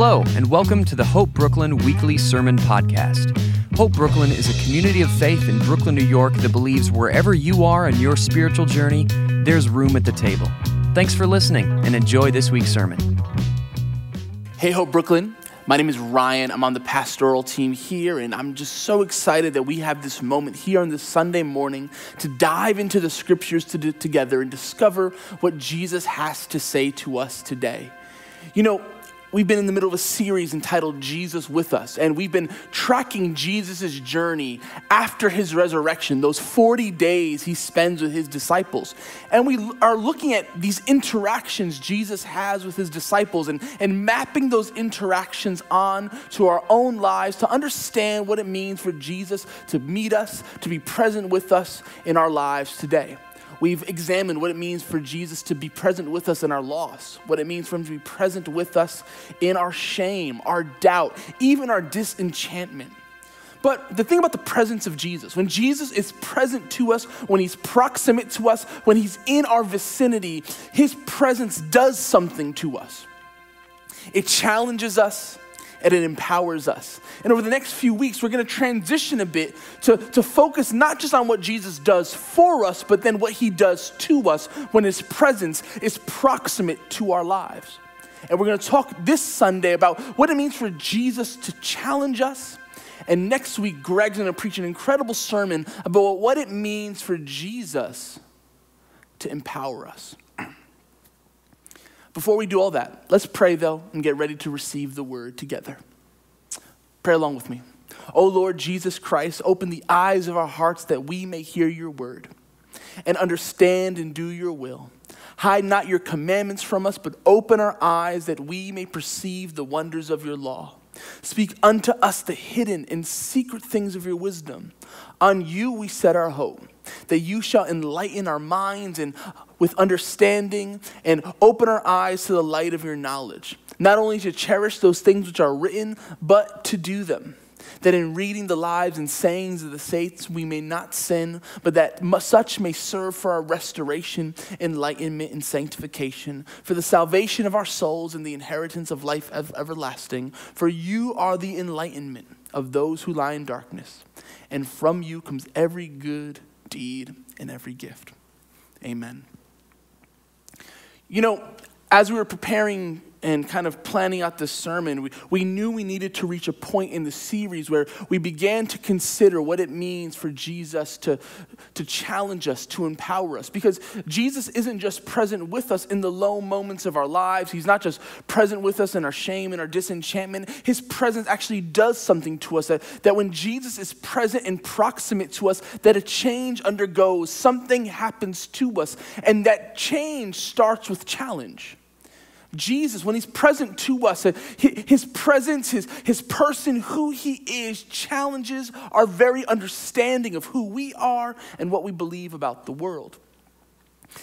Hello, and welcome to the Hope Brooklyn Weekly Sermon Podcast. Hope Brooklyn is a community of faith in Brooklyn, New York that believes wherever you are in your spiritual journey, there's room at the table. Thanks for listening and enjoy this week's sermon. Hey, Hope Brooklyn. My name is Ryan. I'm on the pastoral team here, and I'm just so excited that we have this moment here on this Sunday morning to dive into the scriptures to together and discover what Jesus has to say to us today. You know, We've been in the middle of a series entitled Jesus with Us, and we've been tracking Jesus' journey after his resurrection, those 40 days he spends with his disciples. And we are looking at these interactions Jesus has with his disciples and, and mapping those interactions on to our own lives to understand what it means for Jesus to meet us, to be present with us in our lives today. We've examined what it means for Jesus to be present with us in our loss, what it means for him to be present with us in our shame, our doubt, even our disenchantment. But the thing about the presence of Jesus, when Jesus is present to us, when he's proximate to us, when he's in our vicinity, his presence does something to us. It challenges us, and it empowers us. And over the next few weeks, we're going to transition a bit to, to focus not just on what Jesus does for us, but then what he does to us when his presence is proximate to our lives. And we're going to talk this Sunday about what it means for Jesus to challenge us. And next week, Greg's going to preach an incredible sermon about what it means for Jesus to empower us. Before we do all that, let's pray though and get ready to receive the word together. Pray along with me. O Lord Jesus Christ, open the eyes of our hearts that we may hear your word and understand and do your will. Hide not your commandments from us, but open our eyes that we may perceive the wonders of your law. Speak unto us the hidden and secret things of your wisdom. On you we set our hope, that you shall enlighten our minds and with understanding and open our eyes to the light of your knowledge. Not only to cherish those things which are written, but to do them. That in reading the lives and sayings of the saints we may not sin, but that such may serve for our restoration, enlightenment, and sanctification, for the salvation of our souls and the inheritance of life everlasting. For you are the enlightenment of those who lie in darkness, and from you comes every good deed and every gift. Amen. You know, as we were preparing and kind of planning out this sermon, we, we knew we needed to reach a point in the series where we began to consider what it means for Jesus to, to challenge us, to empower us. Because Jesus isn't just present with us in the low moments of our lives, He's not just present with us in our shame and our disenchantment. His presence actually does something to us that, that when Jesus is present and proximate to us, that a change undergoes, something happens to us, and that change starts with challenge. Jesus, when he's present to us, uh, his presence, his, his person, who he is, challenges our very understanding of who we are and what we believe about the world.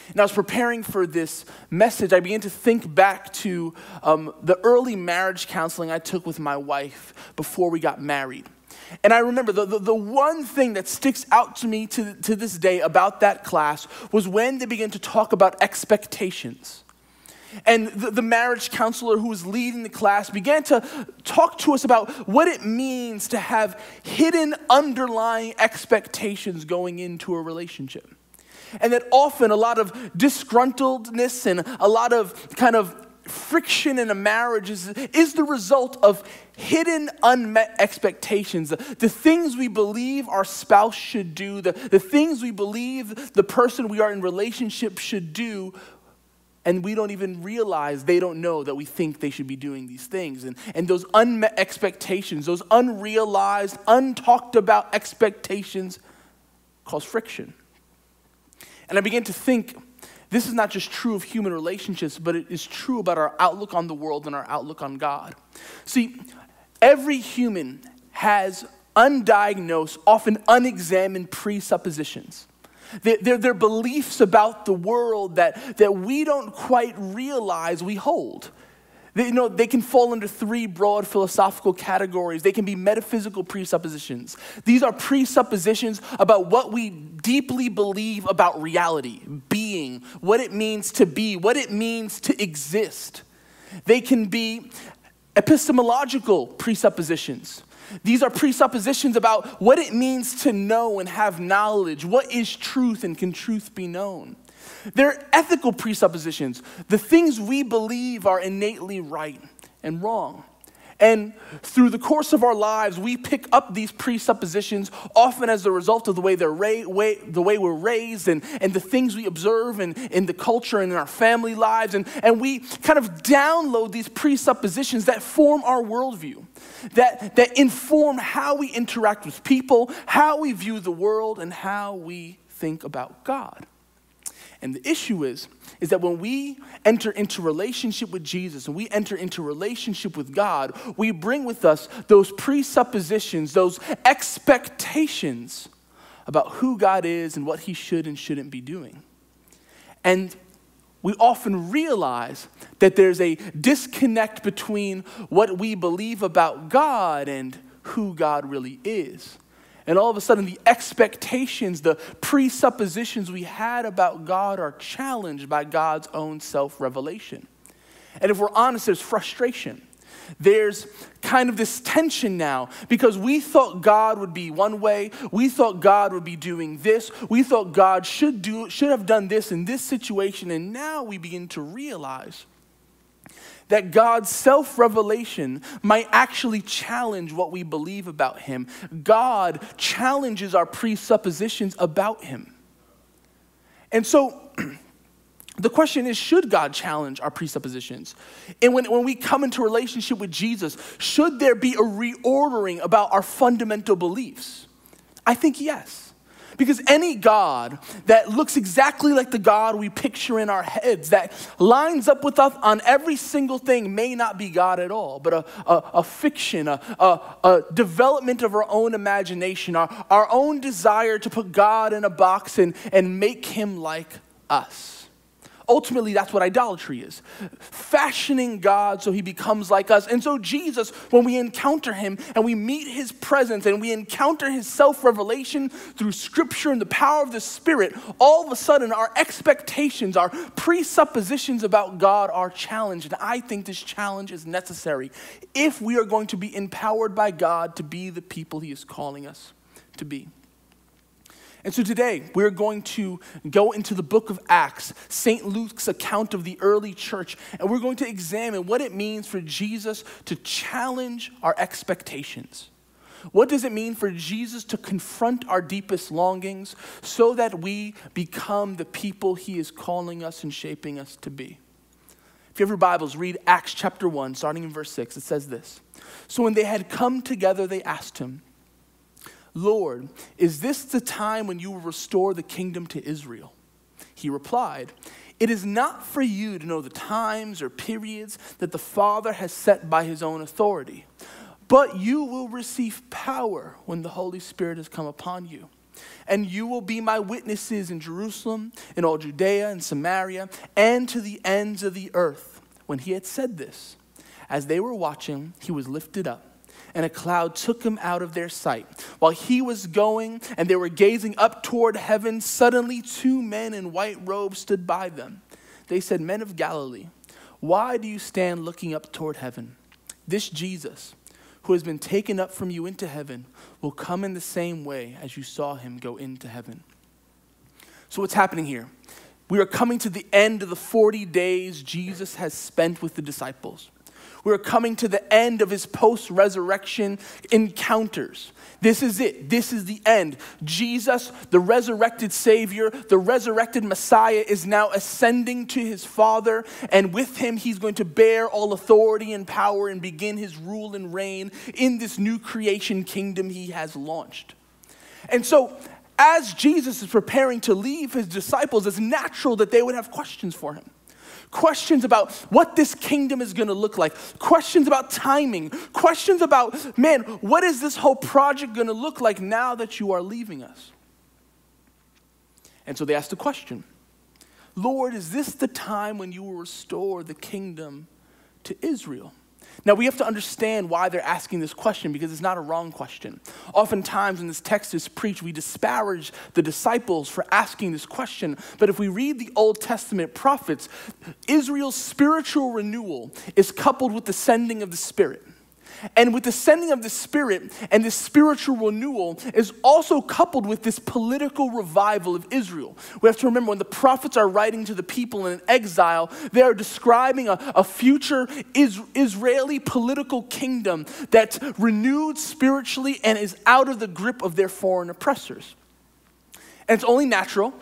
And I was preparing for this message, I began to think back to um, the early marriage counseling I took with my wife before we got married. And I remember the, the, the, one thing that sticks out to me to, to this day about that class was when they began to talk about expectations. And the, the, marriage counselor who was leading the class began to talk to us about what it means to have hidden underlying expectations going into a relationship. And that often a lot of disgruntledness and a lot of kind of friction in a marriage is, is the result of hidden unmet expectations the, the, things we believe our spouse should do the, the things we believe the person we are in relationship should do and we don't even realize they don't know that we think they should be doing these things. And, and those unmet expectations, those unrealized, untalked about expectations, cause friction. And I began to think this is not just true of human relationships, but it is true about our outlook on the world and our outlook on God. See, every human has undiagnosed, often unexamined presuppositions. They're, they're beliefs about the world that, that we don't quite realize we hold. They, you know, they can fall under three broad philosophical categories. They can be metaphysical presuppositions. These are presuppositions about what we deeply believe about reality, being, what it means to be, what it means to exist. They can be epistemological presuppositions. These are presuppositions about what it means to know and have knowledge. What is truth and can truth be known? They're ethical presuppositions, the things we believe are innately right and wrong. And through the course of our lives, we pick up these presuppositions often as a result of the way, they're ra- way, the way we're raised and, and the things we observe in, in the culture and in our family lives. And, and we kind of download these presuppositions that form our worldview, that, that inform how we interact with people, how we view the world, and how we think about God. And the issue is, is that when we enter into relationship with Jesus and we enter into relationship with God, we bring with us those presuppositions, those expectations about who God is and what he should and shouldn't be doing. And we often realize that there's a disconnect between what we believe about God and who God really is. And all of a sudden, the expectations, the presuppositions we had about God are challenged by God's own self revelation. And if we're honest, there's frustration. There's kind of this tension now because we thought God would be one way. We thought God would be doing this. We thought God should, do, should have done this in this situation. And now we begin to realize that God's self revelation might actually challenge what we believe about Him. God challenges our presuppositions about Him. And so, the question is should God challenge our presuppositions? And when, when we come into relationship with Jesus, should there be a reordering about our fundamental beliefs? I think yes. Because any God that looks exactly like the God we picture in our heads, that lines up with us on every single thing, may not be God at all, but a, a, a fiction, a, a, a, development of our own imagination, our, our own desire to put God in a box and, and make him like us. Ultimately, that's what idolatry is fashioning God so he becomes like us. And so, Jesus, when we encounter him and we meet his presence and we encounter his self revelation through scripture and the power of the Spirit, all of a sudden our expectations, our presuppositions about God are challenged. And I think this challenge is necessary if we are going to be empowered by God to be the people he is calling us to be. And so today, we're going to go into the book of Acts, St. Luke's account of the early church, and we're going to examine what it means for Jesus to challenge our expectations. What does it mean for Jesus to confront our deepest longings so that we become the people he is calling us and shaping us to be? If you have your Bibles, read Acts chapter 1, starting in verse 6. It says this So when they had come together, they asked him, Lord, is this the time when you will restore the kingdom to Israel? He replied, It is not for you to know the times or periods that the Father has set by his own authority, but you will receive power when the Holy Spirit has come upon you. And you will be my witnesses in Jerusalem, in all Judea and Samaria, and to the ends of the earth. When he had said this, as they were watching, he was lifted up and a cloud took him out of their sight. While he was going and they were gazing up toward heaven, suddenly two men in white robes stood by them. They said, Men of Galilee, why do you stand looking up toward heaven? This Jesus, who has been taken up from you into heaven, will come in the same way as you saw him go into heaven. So, what's happening here? We are coming to the end of the 40 days Jesus has spent with the disciples. We're coming to the end of his post resurrection encounters. This is it. This is the end. Jesus, the resurrected Savior, the resurrected Messiah, is now ascending to his Father, and with him, he's going to bear all authority and power and begin his rule and reign in this new creation kingdom he has launched. And so, as Jesus is preparing to leave his disciples, it's natural that they would have questions for him questions about what this kingdom is going to look like, questions about timing, questions about, man, what is this whole project going to look like now that you are leaving us? And so they asked the question Lord, is this the time when you will restore the kingdom to Israel? Now, we have to understand why they're asking this question because it's not a wrong question. Oftentimes, when this text is preached, we disparage the disciples for asking this question. But if we read the Old Testament prophets, Israel's spiritual renewal is coupled with the sending of the Spirit. And with the sending of the Spirit and this spiritual renewal is also coupled with this political revival of Israel. We have to remember when the prophets are writing to the people in exile, they are describing a, a future is, Israeli political kingdom that's renewed spiritually and is out of the grip of their foreign oppressors. And it's only natural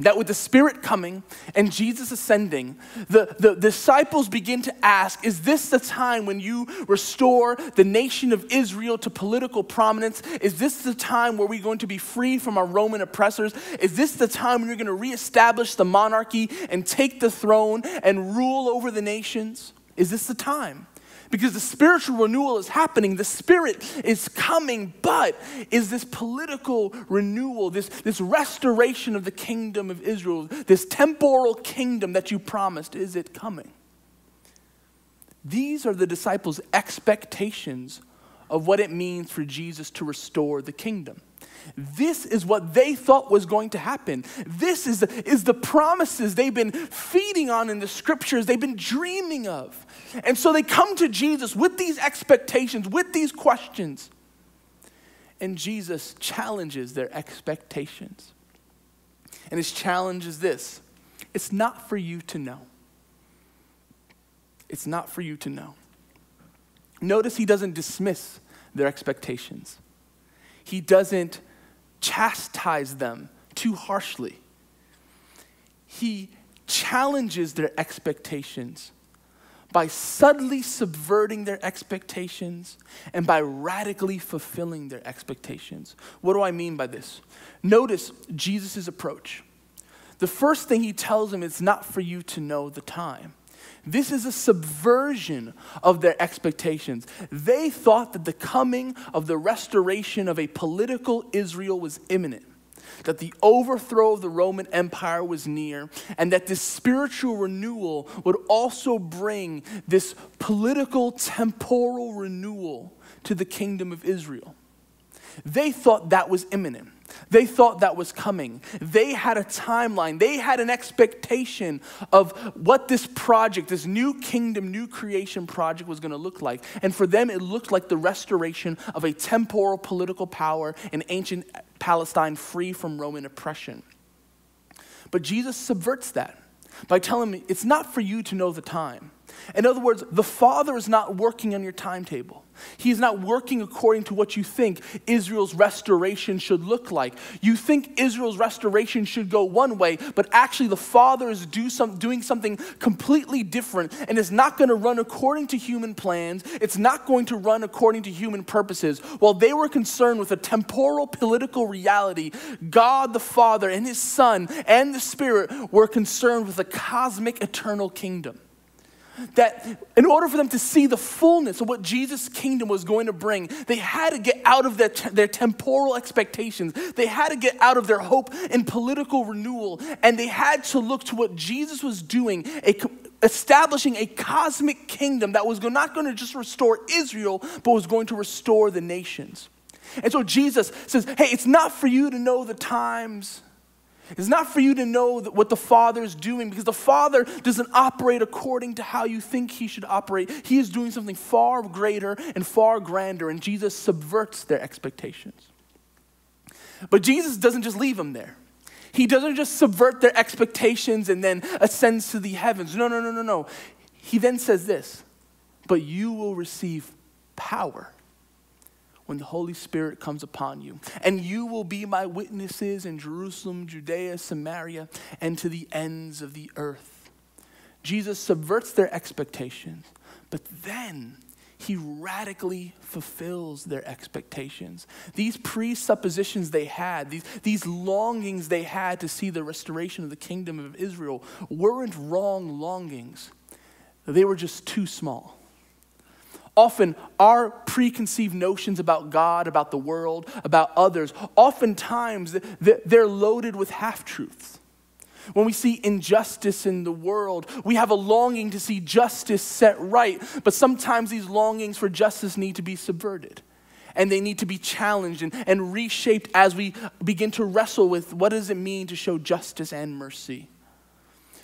that with the Spirit coming and Jesus ascending, the, the disciples begin to ask Is this the time when you restore the nation of Israel to political prominence? Is this the time where we're going to be free from our Roman oppressors? Is this the time when you're going to reestablish the monarchy and take the throne and rule over the nations? Is this the time? Because the spiritual renewal is happening, the Spirit is coming, but is this political renewal, this, this restoration of the kingdom of Israel, this temporal kingdom that you promised, is it coming? These are the disciples' expectations of what it means for Jesus to restore the kingdom. This is what they thought was going to happen. This is the, is the promises they've been feeding on in the scriptures, they've been dreaming of. And so they come to Jesus with these expectations, with these questions. And Jesus challenges their expectations. And his challenge is this it's not for you to know. It's not for you to know. Notice he doesn't dismiss their expectations, he doesn't chastise them too harshly. He challenges their expectations by subtly subverting their expectations and by radically fulfilling their expectations. What do I mean by this? Notice Jesus' approach. The first thing he tells them is not for you to know the time. This is a subversion of their expectations. They thought that the coming of the restoration of a political Israel was imminent, that the overthrow of the Roman Empire was near, and that this spiritual renewal would also bring this political temporal renewal to the kingdom of Israel. They thought that was imminent. They thought that was coming. They had a timeline. They had an expectation of what this project, this new kingdom, new creation project was going to look like. And for them, it looked like the restoration of a temporal political power in ancient Palestine free from Roman oppression. But Jesus subverts that by telling me it's not for you to know the time. In other words, the Father is not working on your timetable. He is not working according to what you think Israel's restoration should look like. You think Israel's restoration should go one way, but actually the Father is do some, doing something completely different and is not going to run according to human plans. It's not going to run according to human purposes. While they were concerned with a temporal political reality, God the Father and His Son and the Spirit were concerned with a cosmic eternal kingdom that in order for them to see the fullness of what Jesus' kingdom was going to bring, they had to get out of their, their temporal expectations. They had to get out of their hope in political renewal, and they had to look to what Jesus was doing, a, establishing a cosmic kingdom that was not going to just restore Israel, but was going to restore the nations. And so Jesus says, Hey, it's not for you to know the times it's not for you to know what the Father is doing because the Father doesn't operate according to how you think He should operate. He is doing something far greater and far grander, and Jesus subverts their expectations. But Jesus doesn't just leave them there. He doesn't just subvert their expectations and then ascends to the heavens. No, no, no, no, no. He then says this, but you will receive power when the Holy Spirit comes upon you. And you will be my witnesses in Jerusalem, Judea, Samaria, and to the ends of the earth. Jesus subverts their expectations, but then he radically fulfills their expectations. These presuppositions they had, these, these longings they had to see the restoration of the kingdom of Israel, weren't wrong longings. They were just too small. Often, our preconceived notions about God, about the world, about others, oftentimes they're loaded with half truths. When we see injustice in the world, we have a longing to see justice set right, but sometimes these longings for justice need to be subverted and they need to be challenged and, and reshaped as we begin to wrestle with what does it mean to show justice and mercy.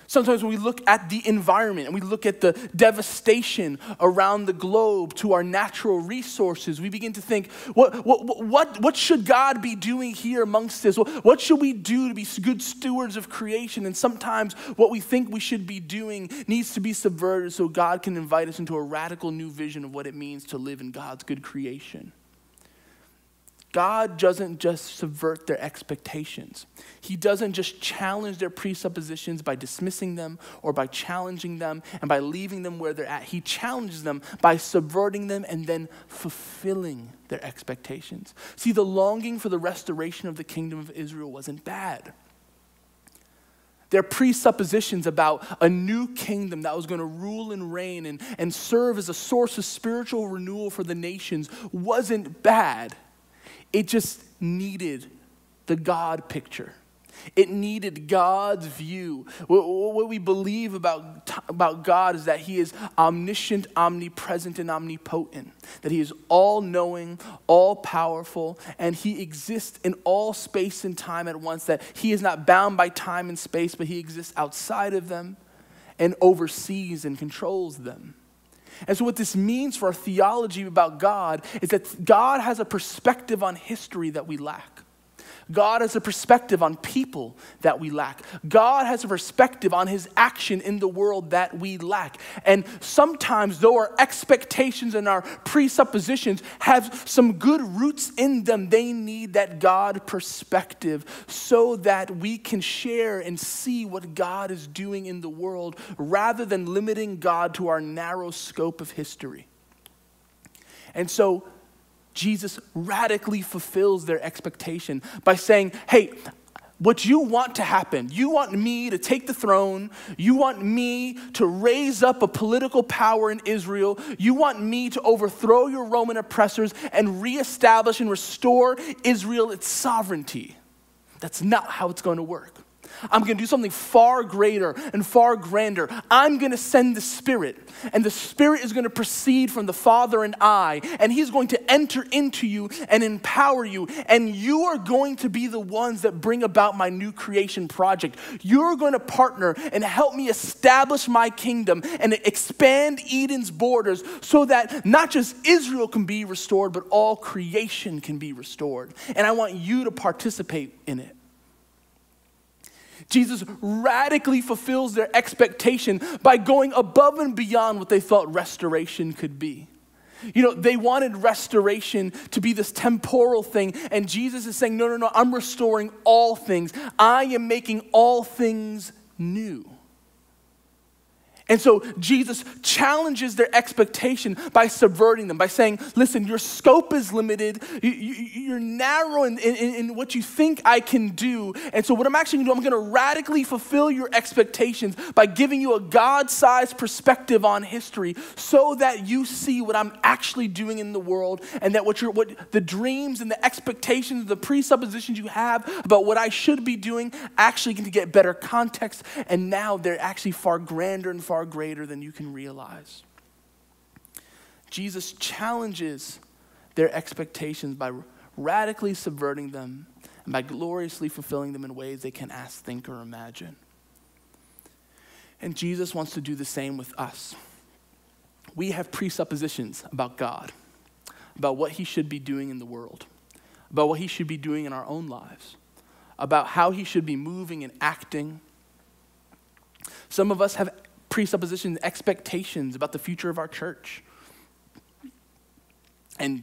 Sometimes when we look at the environment and we look at the devastation around the globe to our natural resources, we begin to think, what, what, what, what should God be doing here amongst this? What should we do to be good stewards of creation? And sometimes what we think we should be doing needs to be subverted so God can invite us into a radical new vision of what it means to live in God's good creation. God doesn't just subvert their expectations. He doesn't just challenge their presuppositions by dismissing them or by challenging them and by leaving them where they're at. He challenges them by subverting them and then fulfilling their expectations. See, the longing for the restoration of the kingdom of Israel wasn't bad. Their presuppositions about a new kingdom that was going to rule and reign and, and serve as a source of spiritual renewal for the nations wasn't bad. It just needed the God picture. It needed God's view. What we believe about, about God is that He is omniscient, omnipresent, and omnipotent, that He is all knowing, all powerful, and He exists in all space and time at once, that He is not bound by time and space, but He exists outside of them and oversees and controls them. And so, what this means for our theology about God is that God has a perspective on history that we lack. God has a perspective on people that we lack. God has a perspective on his action in the world that we lack. And sometimes, though our expectations and our presuppositions have some good roots in them, they need that God perspective so that we can share and see what God is doing in the world rather than limiting God to our narrow scope of history. And so, Jesus radically fulfills their expectation by saying, Hey, what you want to happen. You want me to take the throne. You want me to raise up a political power in Israel. You want me to overthrow your Roman oppressors and reestablish and restore Israel its sovereignty. That's not how it's going to work. I'm going to do something far greater and far grander. I'm going to send the Spirit, and the Spirit is going to proceed from the Father and I, and He's going to enter into you and empower you, and you are going to be the ones that bring about my new creation project. You're going to partner and help me establish my kingdom and expand Eden's borders so that not just Israel can be restored, but all creation can be restored. And I want you to participate in it. Jesus radically fulfills their expectation by going above and beyond what they thought restoration could be. You know, they wanted restoration to be this temporal thing, and Jesus is saying, No, no, no, I'm restoring all things. I am making all things new. And so Jesus challenges their expectation by subverting them, by saying, listen, your scope is limited. You, are narrow in, in, in, what you think I can do. And so, what I'm actually going to do, I'm going to radically fulfill your expectations by giving you a God sized perspective on history so that you see what I'm actually doing in the world and that what, you what the dreams and the expectations, the presuppositions you have about what I should be doing actually to get better context. And now they're actually far grander and far far greater than you can realize. Jesus challenges their expectations by radically subverting them and by gloriously fulfilling them in ways they can ask, think, or imagine. And Jesus wants to do the same with us. We have presuppositions about God, about what He should be doing in the world, about what He should be doing in our own lives, about how He should be moving and acting. Some of us have presuppositions, expectations about the future of our church. And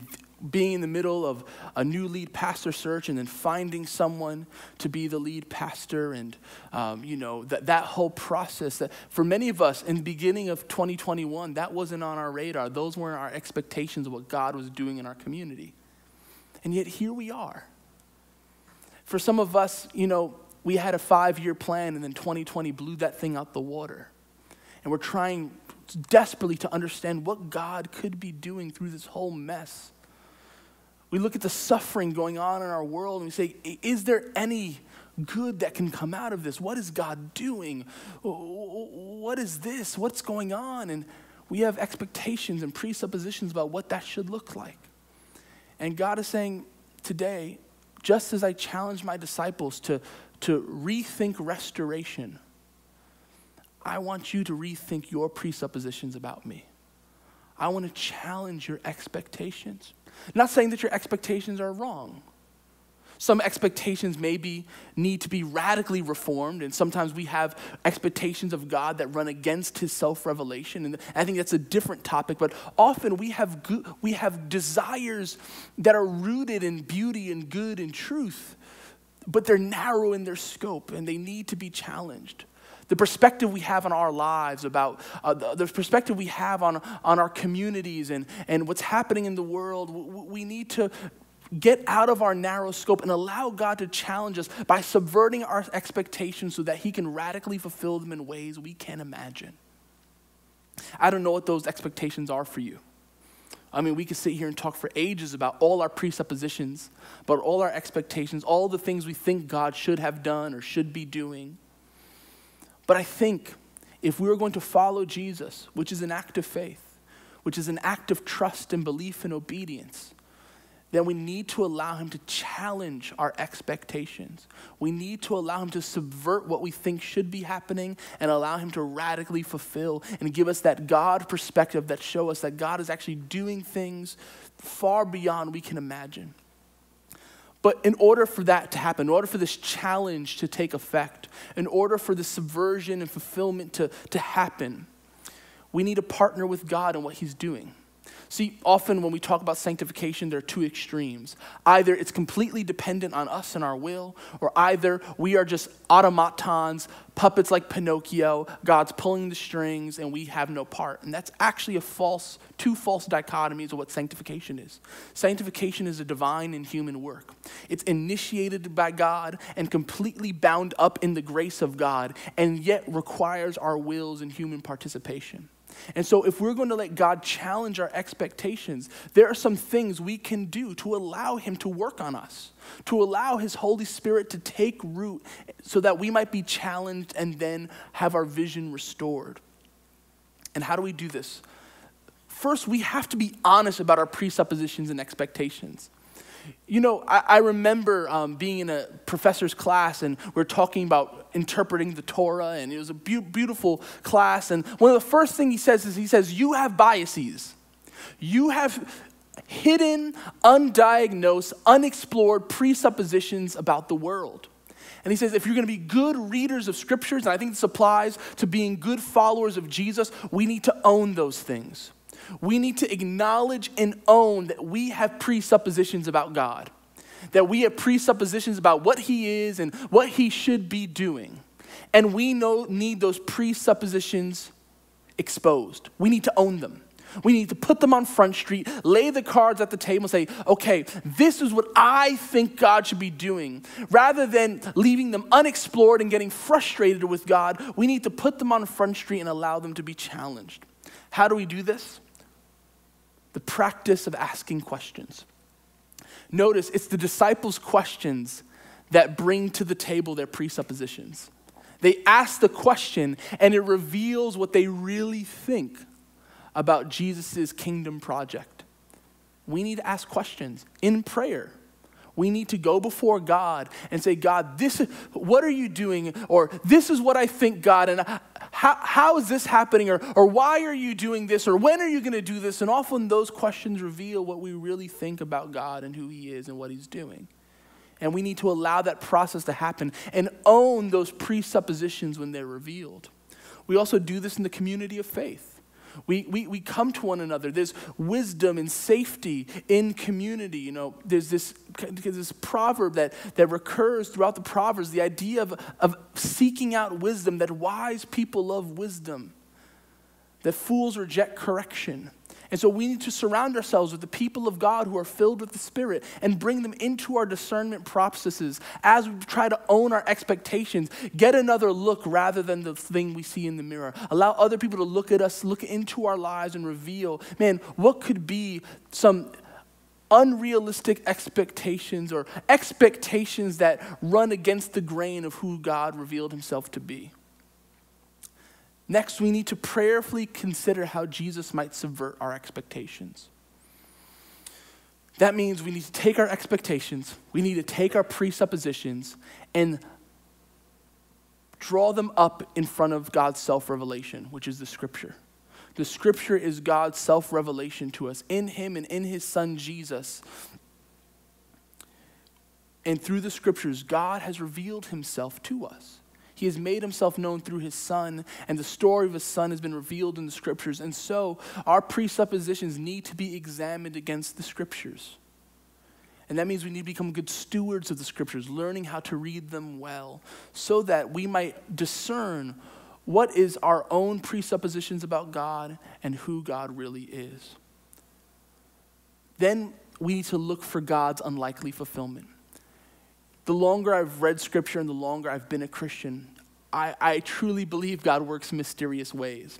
being in the middle of a new lead pastor search and then finding someone to be the lead pastor and um, you know that, that whole process that for many of us in the beginning of 2021 that wasn't on our radar. Those weren't our expectations of what god was doing in our community. And yet here we are. For some of us you know we had a five year plan and then 2020 blew that thing out the water and we're trying desperately to understand what God could be doing through this whole mess. We look at the suffering going on in our world and we say, is there any good that can come out of this? What is God doing? What is this? What's going on? And we have expectations and presuppositions about what that should look like. And God is saying today, just as I challenge my disciples to, to rethink restoration, I want you to rethink your presuppositions about me. I want to challenge your expectations. Not saying that your expectations are wrong. Some expectations maybe need to be radically reformed, and sometimes we have expectations of God that run against his self revelation. And I think that's a different topic, but often we have, go- we have desires that are rooted in beauty and good and truth, but they're narrow in their scope and they need to be challenged the perspective we have on our lives, about uh, the, the, perspective we have on, on our communities and, and what's happening in the world. We need to get out of our narrow scope and allow God to challenge us by subverting our expectations so that He can radically fulfill them in ways we can't imagine. I don't know what those expectations are for you. I mean, we could sit here and talk for ages about all our presuppositions, about all our expectations, all the things we think God should have done or should be doing. But I think if we are going to follow Jesus, which is an act of faith, which is an act of trust and belief and obedience, then we need to allow him to challenge our expectations. We need to allow him to subvert what we think should be happening and allow him to radically fulfill and give us that God perspective that show us that God is actually doing things far beyond we can imagine. But in order for that to happen, in order for this challenge to take effect, in order for the subversion and fulfillment to, to happen, we need to partner with God in what he's doing. See, often when we talk about sanctification, there are two extremes. Either it's completely dependent on us and our will, or either we are just automatons, puppets like Pinocchio, God's pulling the strings, and we have no part. And that's actually a false, two false dichotomies of what sanctification is. Sanctification is a divine and human work, it's initiated by God and completely bound up in the grace of God, and yet requires our wills and human participation. And so, if we're going to let God challenge our expectations, there are some things we can do to allow Him to work on us, to allow His Holy Spirit to take root so that we might be challenged and then have our vision restored. And how do we do this? First, we have to be honest about our presuppositions and expectations. You know, I, I remember um, being in a professor's class and we are talking about interpreting the Torah, and it was a be- beautiful class. And one of the first things he says is he says, You have biases. You have hidden, undiagnosed, unexplored presuppositions about the world. And he says, if you're going to be good readers of scriptures, and I think this applies to being good followers of Jesus, we need to own those things we need to acknowledge and own that we have presuppositions about God, that we have presuppositions about what He is and what He should be doing. And we know, need those presuppositions exposed. We need to own them. We need to put them on Front Street, lay the cards at the table, and say, okay, this is what I think God should be doing. Rather than leaving them unexplored and getting frustrated with God, we need to put them on Front Street and allow them to be challenged. How do we do this? the practice of asking questions. Notice it's the disciples' questions that bring to the table their presuppositions. They ask the question, and it reveals what they really think about Jesus' kingdom project. We need to ask questions in prayer. We need to go before God and say, God, this is, what are you doing? Or this is what I think, God, and how, how is this happening? Or, or why are you doing this? Or when are you going to do this? And often those questions reveal what we really think about God and who He is and what He's doing. And we need to allow that process to happen and own those presuppositions when they're revealed. We also do this in the community of faith. We, we, we come to one another. There's wisdom and safety in community. You know, there's this, this proverb that, that recurs throughout the Proverbs the idea of, of seeking out wisdom, that wise people love wisdom, that fools reject correction. And so we need to surround ourselves with the people of God who are filled with the Spirit and bring them into our discernment processes as we try to own our expectations. Get another look rather than the thing we see in the mirror. Allow other people to look at us, look into our lives, and reveal man, what could be some unrealistic expectations or expectations that run against the grain of who God revealed himself to be. Next, we need to prayerfully consider how Jesus might subvert our expectations. That means we need to take our expectations, we need to take our presuppositions, and draw them up in front of God's self revelation, which is the scripture. The scripture is God's self revelation to us in Him and in His Son Jesus. And through the scriptures, God has revealed Himself to us. He has made himself known through his son, and the story of his son has been revealed in the scriptures. And so our presuppositions need to be examined against the scriptures. And that means we need to become good stewards of the scriptures, learning how to read them well, so that we might discern what is our own presuppositions about God and who God really is. Then we need to look for God's unlikely fulfillment. The longer I've read scripture and the longer I've been a Christian, I, I truly believe God works mysterious ways.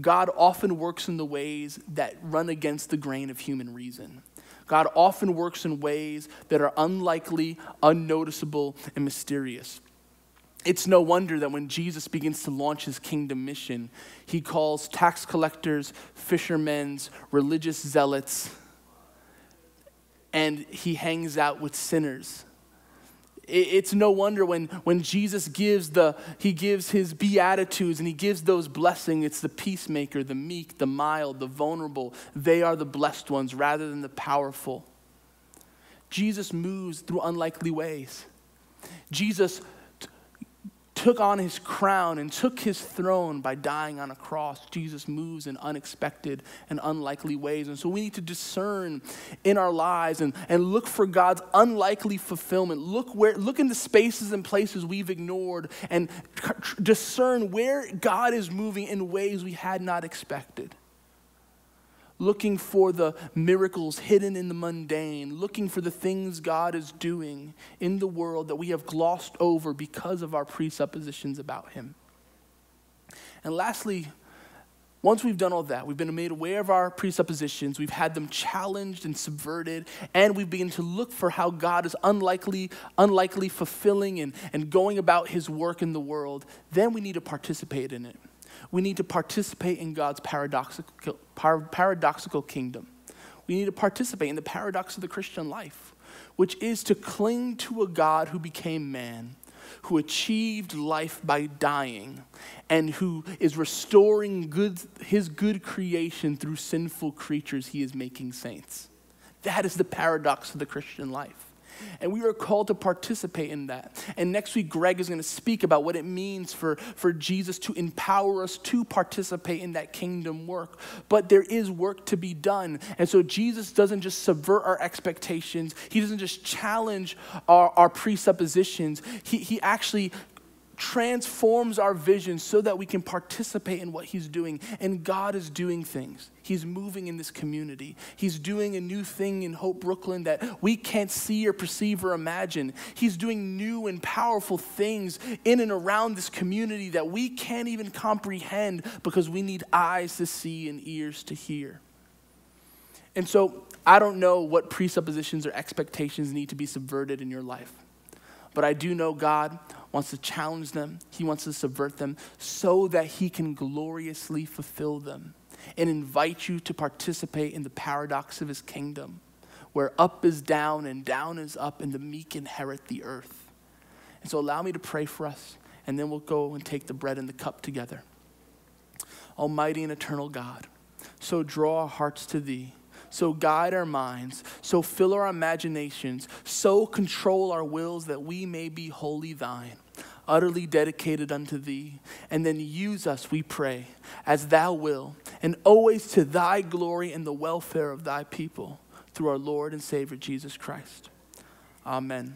God often works in the ways that run against the grain of human reason. God often works in ways that are unlikely, unnoticeable, and mysterious. It's no wonder that when Jesus begins to launch his kingdom mission, he calls tax collectors, fishermen, religious zealots, and he hangs out with sinners it's no wonder when, when Jesus gives the, he gives his beatitudes and he gives those blessings, it's the peacemaker, the meek, the mild, the vulnerable. They are the blessed ones rather than the powerful. Jesus moves through unlikely ways. Jesus took on his crown and took his throne by dying on a cross. Jesus moves in unexpected and unlikely ways. And so we need to discern in our lives and, and look for God's unlikely fulfillment. Look where look in the spaces and places we've ignored and discern where God is moving in ways we had not expected looking for the miracles hidden in the mundane, looking for the things God is doing in the world that we have glossed over because of our presuppositions about Him. And lastly, once we've done all that, we've been made aware of our presuppositions, we've had them challenged and subverted, and we begin to look for how God is unlikely, unlikely fulfilling and, and going about his work in the world, then we need to participate in it we need to participate in God's paradoxical, paradoxical kingdom. We need to participate in the paradox of the Christian life, which is to cling to a God who became man, who achieved life by dying, and who is restoring good, his good creation through sinful creatures he is making saints. That is the paradox of the Christian life. And we are called to participate in that. And next week, Greg is going to speak about what it means for, for Jesus to empower us to participate in that kingdom work. But there is work to be done. And so Jesus doesn't just subvert our expectations, He doesn't just challenge our, our presuppositions. He, he actually transforms our vision so that we can participate in what He's doing. And God is doing things. He's moving in this community. He's doing a new thing in Hope Brooklyn that we can't see or perceive or imagine. He's doing new and powerful things in and around this community that we can't even comprehend because we need eyes to see and ears to hear. And so, I don't know what presuppositions or expectations need to be subverted in your life. But I do know God wants to challenge them, He wants to subvert them so that He can gloriously fulfill them and invite you to participate in the paradox of His kingdom, where up is down and down is up, and the meek inherit the earth. And so allow me to pray for us, and then we'll go and take the bread and the cup together. Almighty and eternal God, so draw our hearts to Thee so guide our minds, so fill our imaginations, so control our wills that we may be wholly thine, utterly dedicated unto thee. And then use us, we pray, as thou will, and always to thy glory and the welfare of thy people, through our Lord and Savior Jesus Christ. Amen.